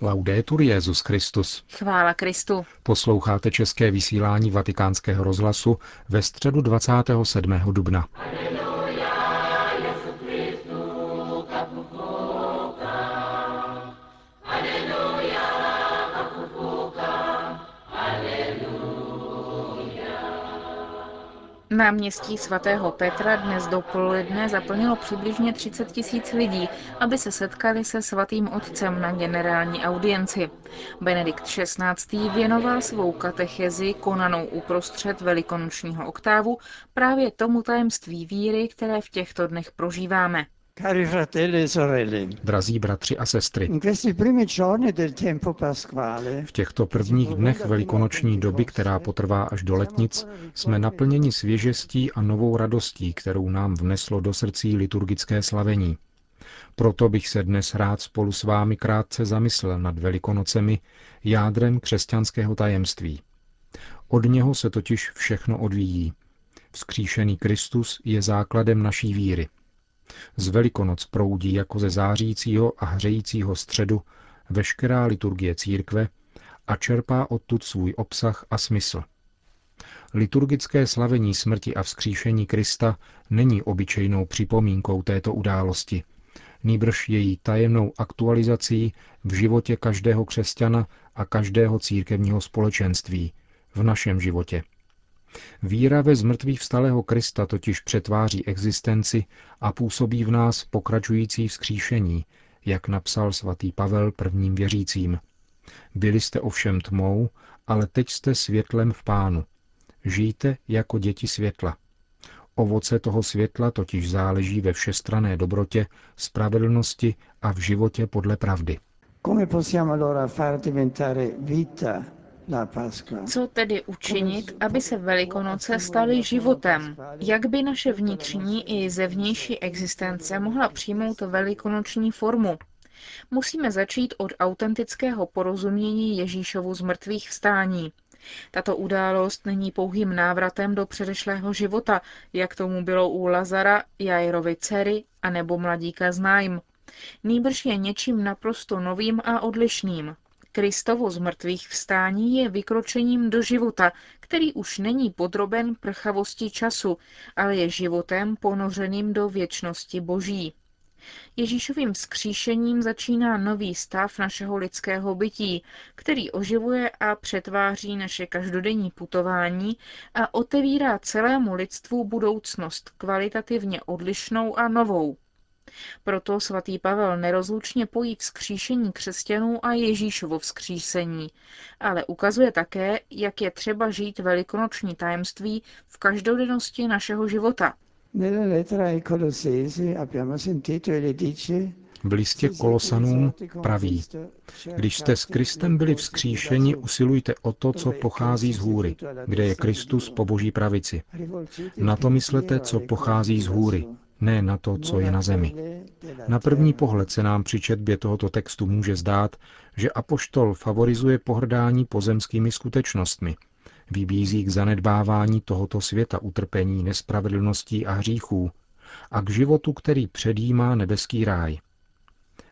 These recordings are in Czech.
Laudetur Jezus Christus. Chvála Kristu. Posloucháte české vysílání Vatikánského rozhlasu ve středu 27. dubna. Náměstí svatého Petra dnes dopoledne zaplnilo přibližně 30 tisíc lidí, aby se setkali se svatým otcem na generální audienci. Benedikt XVI. věnoval svou katechezi konanou uprostřed velikonočního oktávu právě tomu tajemství víry, které v těchto dnech prožíváme. E sorelle, Drazí bratři a sestry, v těchto prvních dnech velikonoční doby, která potrvá až do letnic, jsme naplněni svěžestí a novou radostí, kterou nám vneslo do srdcí liturgické slavení. Proto bych se dnes rád spolu s vámi krátce zamyslel nad velikonocemi, jádrem křesťanského tajemství. Od něho se totiž všechno odvíjí. Vzkříšený Kristus je základem naší víry. Z Velikonoc proudí jako ze zářícího a hřejícího středu veškerá liturgie církve a čerpá odtud svůj obsah a smysl. Liturgické slavení smrti a vzkříšení Krista není obyčejnou připomínkou této události, nýbrž její tajemnou aktualizací v životě každého křesťana a každého církevního společenství, v našem životě – Víra ve zmrtvých vstalého Krista totiž přetváří existenci a působí v nás pokračující vzkříšení, jak napsal svatý Pavel prvním věřícím. Byli jste ovšem tmou, ale teď jste světlem v pánu. Žijte jako děti světla. Ovoce toho světla totiž záleží ve všestrané dobrotě, spravedlnosti a v životě podle pravdy. Come possiamo allora far diventare vita co tedy učinit, aby se Velikonoce staly životem? Jak by naše vnitřní i zevnější existence mohla přijmout velikonoční formu? Musíme začít od autentického porozumění Ježíšovu z mrtvých vstání. Tato událost není pouhým návratem do předešlého života, jak tomu bylo u Lazara, Jairovi dcery a nebo mladíka z Nájm. Nýbrž je něčím naprosto novým a odlišným. Kristovo z mrtvých vstání je vykročením do života, který už není podroben prchavosti času, ale je životem ponořeným do věčnosti boží. Ježíšovým skříšením začíná nový stav našeho lidského bytí, který oživuje a přetváří naše každodenní putování a otevírá celému lidstvu budoucnost kvalitativně odlišnou a novou. Proto svatý Pavel nerozlučně pojí vzkříšení křesťanů a Ježíšovo vzkřísení, ale ukazuje také, jak je třeba žít velikonoční tajemství v každodennosti našeho života. V listě Kolosanům praví, když jste s Kristem byli vzkříšeni, usilujte o to, co pochází z hůry, kde je Kristus po boží pravici. Na to myslete, co pochází z hůry, ne na to, co je na zemi. Na první pohled se nám při četbě tohoto textu může zdát, že apoštol favorizuje pohrdání pozemskými skutečnostmi, vybízí k zanedbávání tohoto světa utrpení, nespravedlností a hříchů a k životu, který předjímá nebeský ráj.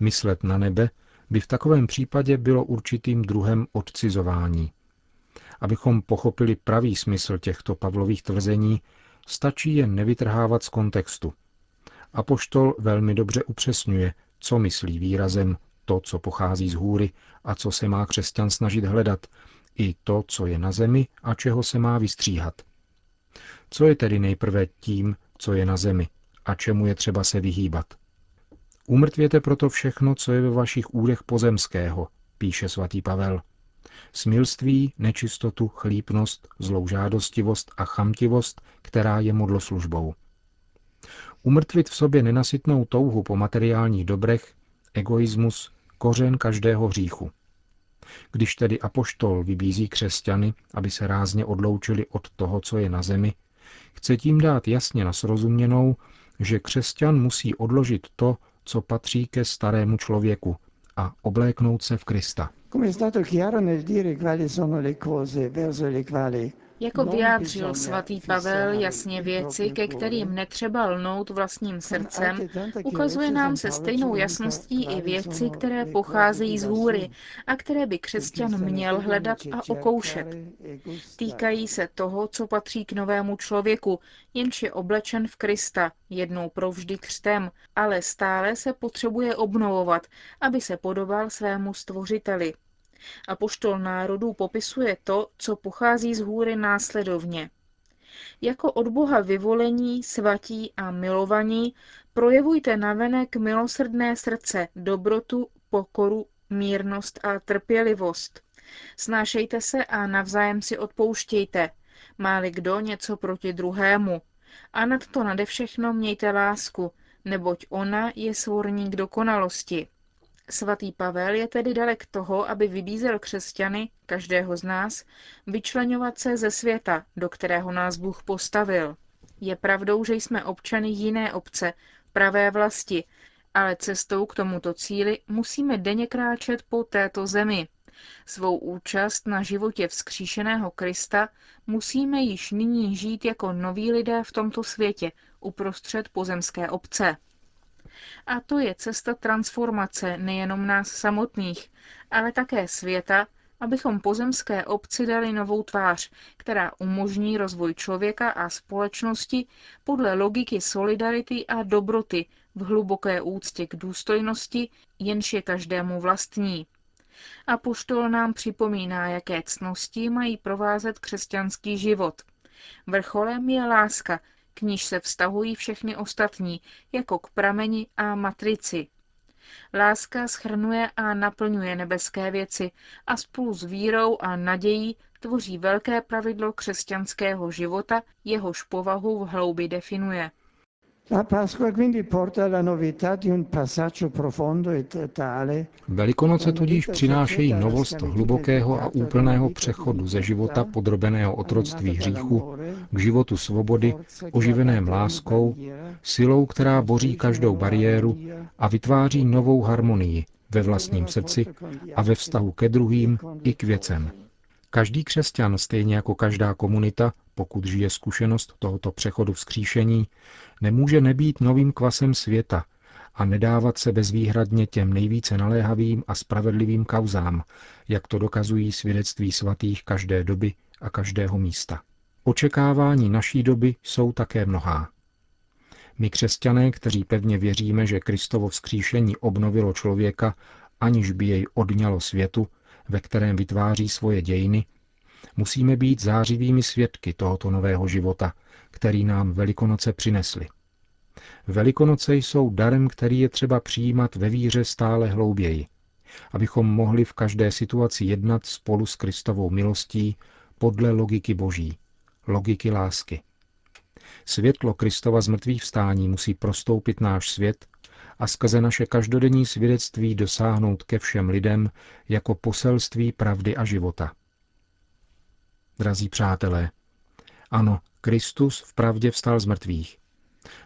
Myslet na nebe by v takovém případě bylo určitým druhem odcizování. Abychom pochopili pravý smysl těchto Pavlových tvrzení, stačí je nevytrhávat z kontextu – Apoštol velmi dobře upřesňuje, co myslí výrazem to, co pochází z hůry a co se má křesťan snažit hledat, i to, co je na zemi a čeho se má vystříhat. Co je tedy nejprve tím, co je na zemi a čemu je třeba se vyhýbat? Umrtvěte proto všechno, co je ve vašich údech pozemského, píše svatý Pavel. Smilství, nečistotu, chlípnost, zlou žádostivost a chamtivost, která je modloslužbou umrtvit v sobě nenasytnou touhu po materiálních dobrech, egoismus, kořen každého hříchu. Když tedy apoštol vybízí křesťany, aby se rázně odloučili od toho, co je na zemi, chce tím dát jasně na srozuměnou, že křesťan musí odložit to, co patří ke starému člověku a obléknout se v Krista. Jako vyjádřil svatý Pavel jasně věci, ke kterým netřeba lnout vlastním srdcem, ukazuje nám se stejnou jasností i věci, které pocházejí z hůry a které by křesťan měl hledat a okoušet. Týkají se toho, co patří k novému člověku, jenž je oblečen v Krista, jednou provždy křtem, ale stále se potřebuje obnovovat, aby se podobal svému stvořiteli. A poštol národů popisuje to, co pochází z hůry následovně. Jako od Boha vyvolení, svatí a milovaní projevujte navenek milosrdné srdce, dobrotu, pokoru, mírnost a trpělivost. Snášejte se a navzájem si odpouštějte, máli kdo něco proti druhému. A nad to nade všechno mějte lásku, neboť ona je svorník dokonalosti. Svatý Pavel je tedy dalek toho, aby vybízel křesťany, každého z nás, vyčlenovat se ze světa, do kterého nás Bůh postavil. Je pravdou, že jsme občany jiné obce, pravé vlasti, ale cestou k tomuto cíli musíme denně kráčet po této zemi. Svou účast na životě vzkříšeného Krista musíme již nyní žít jako noví lidé v tomto světě, uprostřed pozemské obce. A to je cesta transformace nejenom nás samotných, ale také světa, abychom pozemské obci dali novou tvář, která umožní rozvoj člověka a společnosti podle logiky solidarity a dobroty v hluboké úctě k důstojnosti, jenž je každému vlastní. A poštol nám připomíná, jaké cnosti mají provázet křesťanský život. Vrcholem je láska, k níž se vztahují všechny ostatní, jako k prameni a matrici. Láska schrnuje a naplňuje nebeské věci a spolu s vírou a nadějí tvoří velké pravidlo křesťanského života, jehož povahu v hloubi definuje. Velikonoce tudíž přinášejí novost hlubokého a úplného přechodu ze života podrobeného otroctví hříchu k životu svobody, oživeném láskou, silou, která boří každou bariéru a vytváří novou harmonii ve vlastním srdci a ve vztahu ke druhým i k věcem. Každý křesťan, stejně jako každá komunita, pokud žije zkušenost tohoto přechodu vzkříšení, nemůže nebýt novým kvasem světa a nedávat se bezvýhradně těm nejvíce naléhavým a spravedlivým kauzám, jak to dokazují svědectví svatých každé doby a každého místa. Očekávání naší doby jsou také mnohá. My křesťané, kteří pevně věříme, že Kristovo vzkříšení obnovilo člověka, aniž by jej odňalo světu, ve kterém vytváří svoje dějiny, musíme být zářivými svědky tohoto nového života, který nám Velikonoce přinesly. Velikonoce jsou darem, který je třeba přijímat ve víře stále hlouběji, abychom mohli v každé situaci jednat spolu s Kristovou milostí podle logiky Boží, logiky lásky. Světlo Kristova zmrtvých vstání musí prostoupit náš svět a skrze naše každodenní svědectví dosáhnout ke všem lidem jako poselství pravdy a života. Drazí přátelé, ano, Kristus v pravdě vstal z mrtvých.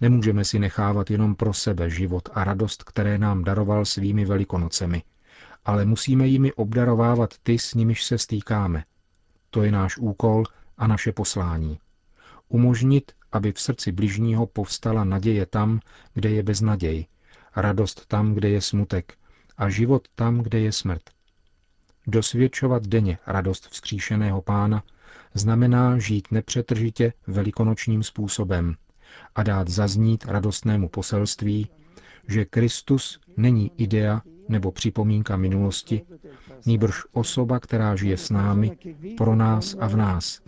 Nemůžeme si nechávat jenom pro sebe život a radost, které nám daroval svými velikonocemi, ale musíme jimi obdarovávat ty, s nimiž se stýkáme. To je náš úkol a naše poslání. Umožnit, aby v srdci bližního povstala naděje tam, kde je beznaděj, radost tam, kde je smutek a život tam, kde je smrt. Dosvědčovat denně radost vzkříšeného pána znamená žít nepřetržitě velikonočním způsobem a dát zaznít radostnému poselství, že Kristus není idea nebo připomínka minulosti, nýbrž osoba, která žije s námi, pro nás a v nás,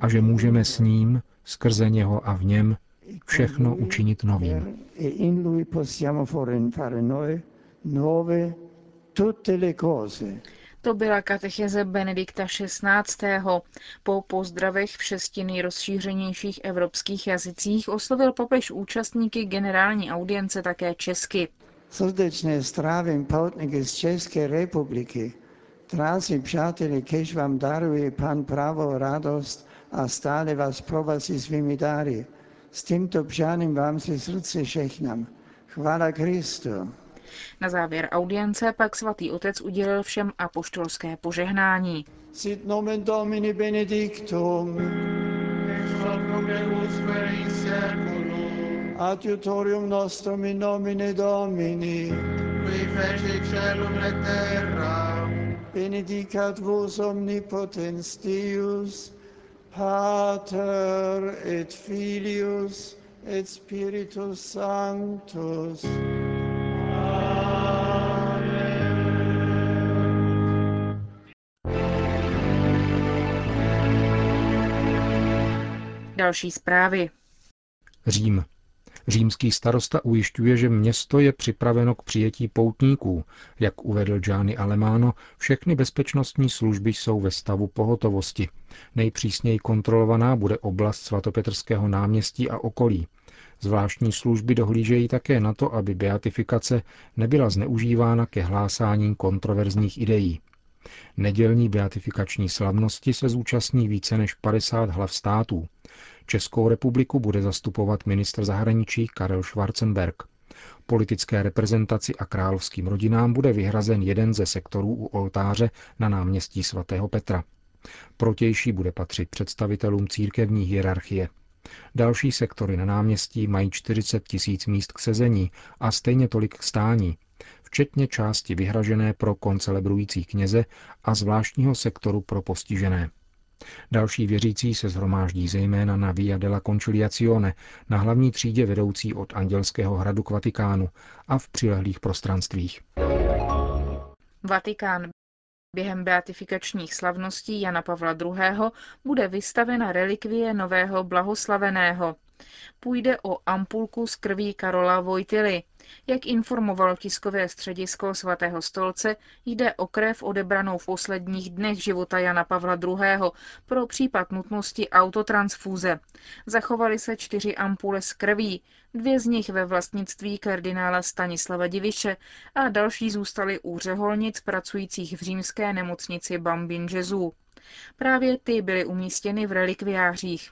a že můžeme s ním, skrze něho a v něm, všechno učinit novým. To byla katecheze Benedikta XVI. Po pozdravech v šesti nejrozšířenějších evropských jazycích oslovil papež účastníky generální audience také česky. Srdečně strávím poutníky z České republiky. Drazí přáteli, kež vám daruje pan pravou radost a stále vás provazí svými dary. S tímto přáním vám si srdce všechnám. Chvála Kristu. Na závěr audience pak svatý otec udělil všem apoštolské požehnání. Sit nomen Domini benedictum. Ex hoc nunc in seculum. Adiutorium nostrum in nomine Domini. Qui feci celum et terra. Benedicat vos omnipotens Deus, Pater et Filius et Spiritus Sanctus. Další zprávy. Řím. Římský starosta ujišťuje, že město je připraveno k přijetí poutníků. Jak uvedl Gianni Alemano, všechny bezpečnostní služby jsou ve stavu pohotovosti. Nejpřísněji kontrolovaná bude oblast svatopetrského náměstí a okolí. Zvláštní služby dohlížejí také na to, aby beatifikace nebyla zneužívána ke hlásání kontroverzních ideí. Nedělní beatifikační slavnosti se zúčastní více než 50 hlav států. Českou republiku bude zastupovat ministr zahraničí Karel Schwarzenberg. Politické reprezentaci a královským rodinám bude vyhrazen jeden ze sektorů u oltáře na náměstí svatého Petra. Protější bude patřit představitelům církevní hierarchie. Další sektory na náměstí mají 40 tisíc míst k sezení a stejně tolik k stání, včetně části vyhražené pro koncelebrující kněze a zvláštního sektoru pro postižené. Další věřící se zhromáždí zejména na Via della Conciliazione, na hlavní třídě vedoucí od Andělského hradu k Vatikánu a v přilehlých prostranstvích. Vatikán. Během beatifikačních slavností Jana Pavla II. bude vystavena relikvie nového blahoslaveného. Půjde o ampulku z krví Karola Vojtily. Jak informoval tiskové středisko svatého stolce, jde o krev odebranou v posledních dnech života Jana Pavla II. pro případ nutnosti autotransfúze. Zachovaly se čtyři ampule z krví, dvě z nich ve vlastnictví kardinála Stanislava Diviše a další zůstaly u řeholnic pracujících v římské nemocnici Bambin Jezu. Právě ty byly umístěny v relikviářích.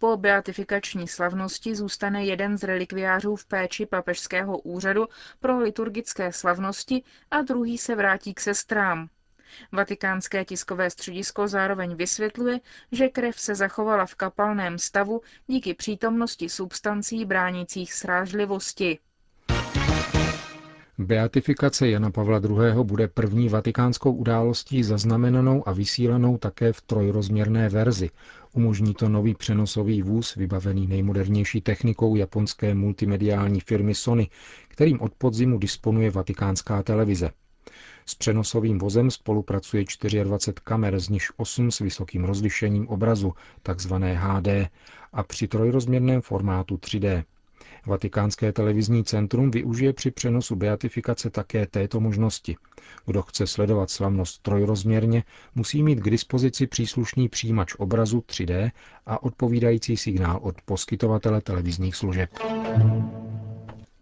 Po beatifikační slavnosti zůstane jeden z relikviářů v péči papežského úřadu pro liturgické slavnosti a druhý se vrátí k sestrám. Vatikánské tiskové středisko zároveň vysvětluje, že krev se zachovala v kapalném stavu díky přítomnosti substancí bránících srážlivosti. Beatifikace Jana Pavla II. bude první vatikánskou událostí zaznamenanou a vysílanou také v trojrozměrné verzi. Umožní to nový přenosový vůz vybavený nejmodernější technikou japonské multimediální firmy Sony, kterým od podzimu disponuje vatikánská televize. S přenosovým vozem spolupracuje 24 kamer, z nich 8 s vysokým rozlišením obrazu, takzvané HD, a při trojrozměrném formátu 3D. Vatikánské televizní centrum využije při přenosu beatifikace také této možnosti. Kdo chce sledovat slavnost trojrozměrně, musí mít k dispozici příslušný přijímač obrazu 3D a odpovídající signál od poskytovatele televizních služeb.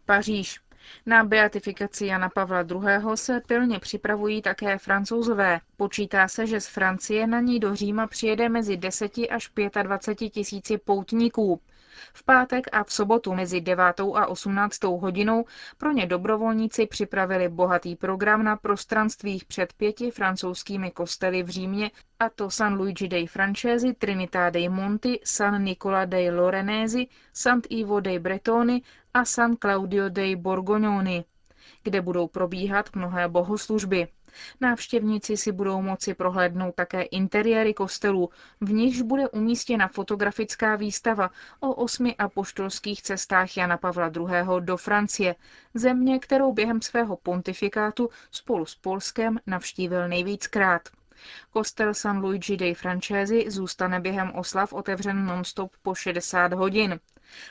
Paříž. Na beatifikaci Jana Pavla II. se pilně připravují také francouzové. Počítá se, že z Francie na ní do Říma přijede mezi 10 až 25 tisíci poutníků. V pátek a v sobotu mezi 9. a 18. hodinou pro ně dobrovolníci připravili bohatý program na prostranstvích před pěti francouzskými kostely v Římě, a to San Luigi dei Francesi, Trinità dei Monti, San Nicola dei Lorenesi, Sant Ivo dei Bretoni a San Claudio dei Borgognoni, kde budou probíhat mnohé bohoslužby. Návštěvníci si budou moci prohlédnout také interiéry kostelů, v nichž bude umístěna fotografická výstava o osmi apoštolských cestách Jana Pavla II. do Francie, země, kterou během svého pontifikátu spolu s Polskem navštívil nejvíckrát. Kostel San Luigi dei Francesi zůstane během oslav otevřen nonstop po 60 hodin.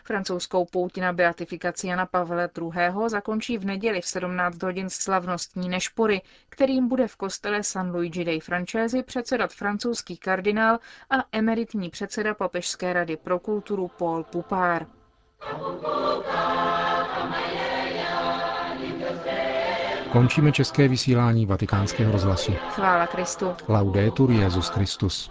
Francouzskou pouť na beatifikaci Jana Pavla II. zakončí v neděli v 17 hodin slavnostní nešpory, kterým bude v kostele San Luigi dei Francesi předsedat francouzský kardinál a emeritní předseda Papežské rady pro kulturu Paul Pupár. Končíme české vysílání vatikánského rozhlasu. Chvála Kristu. Laudetur Jezus Christus.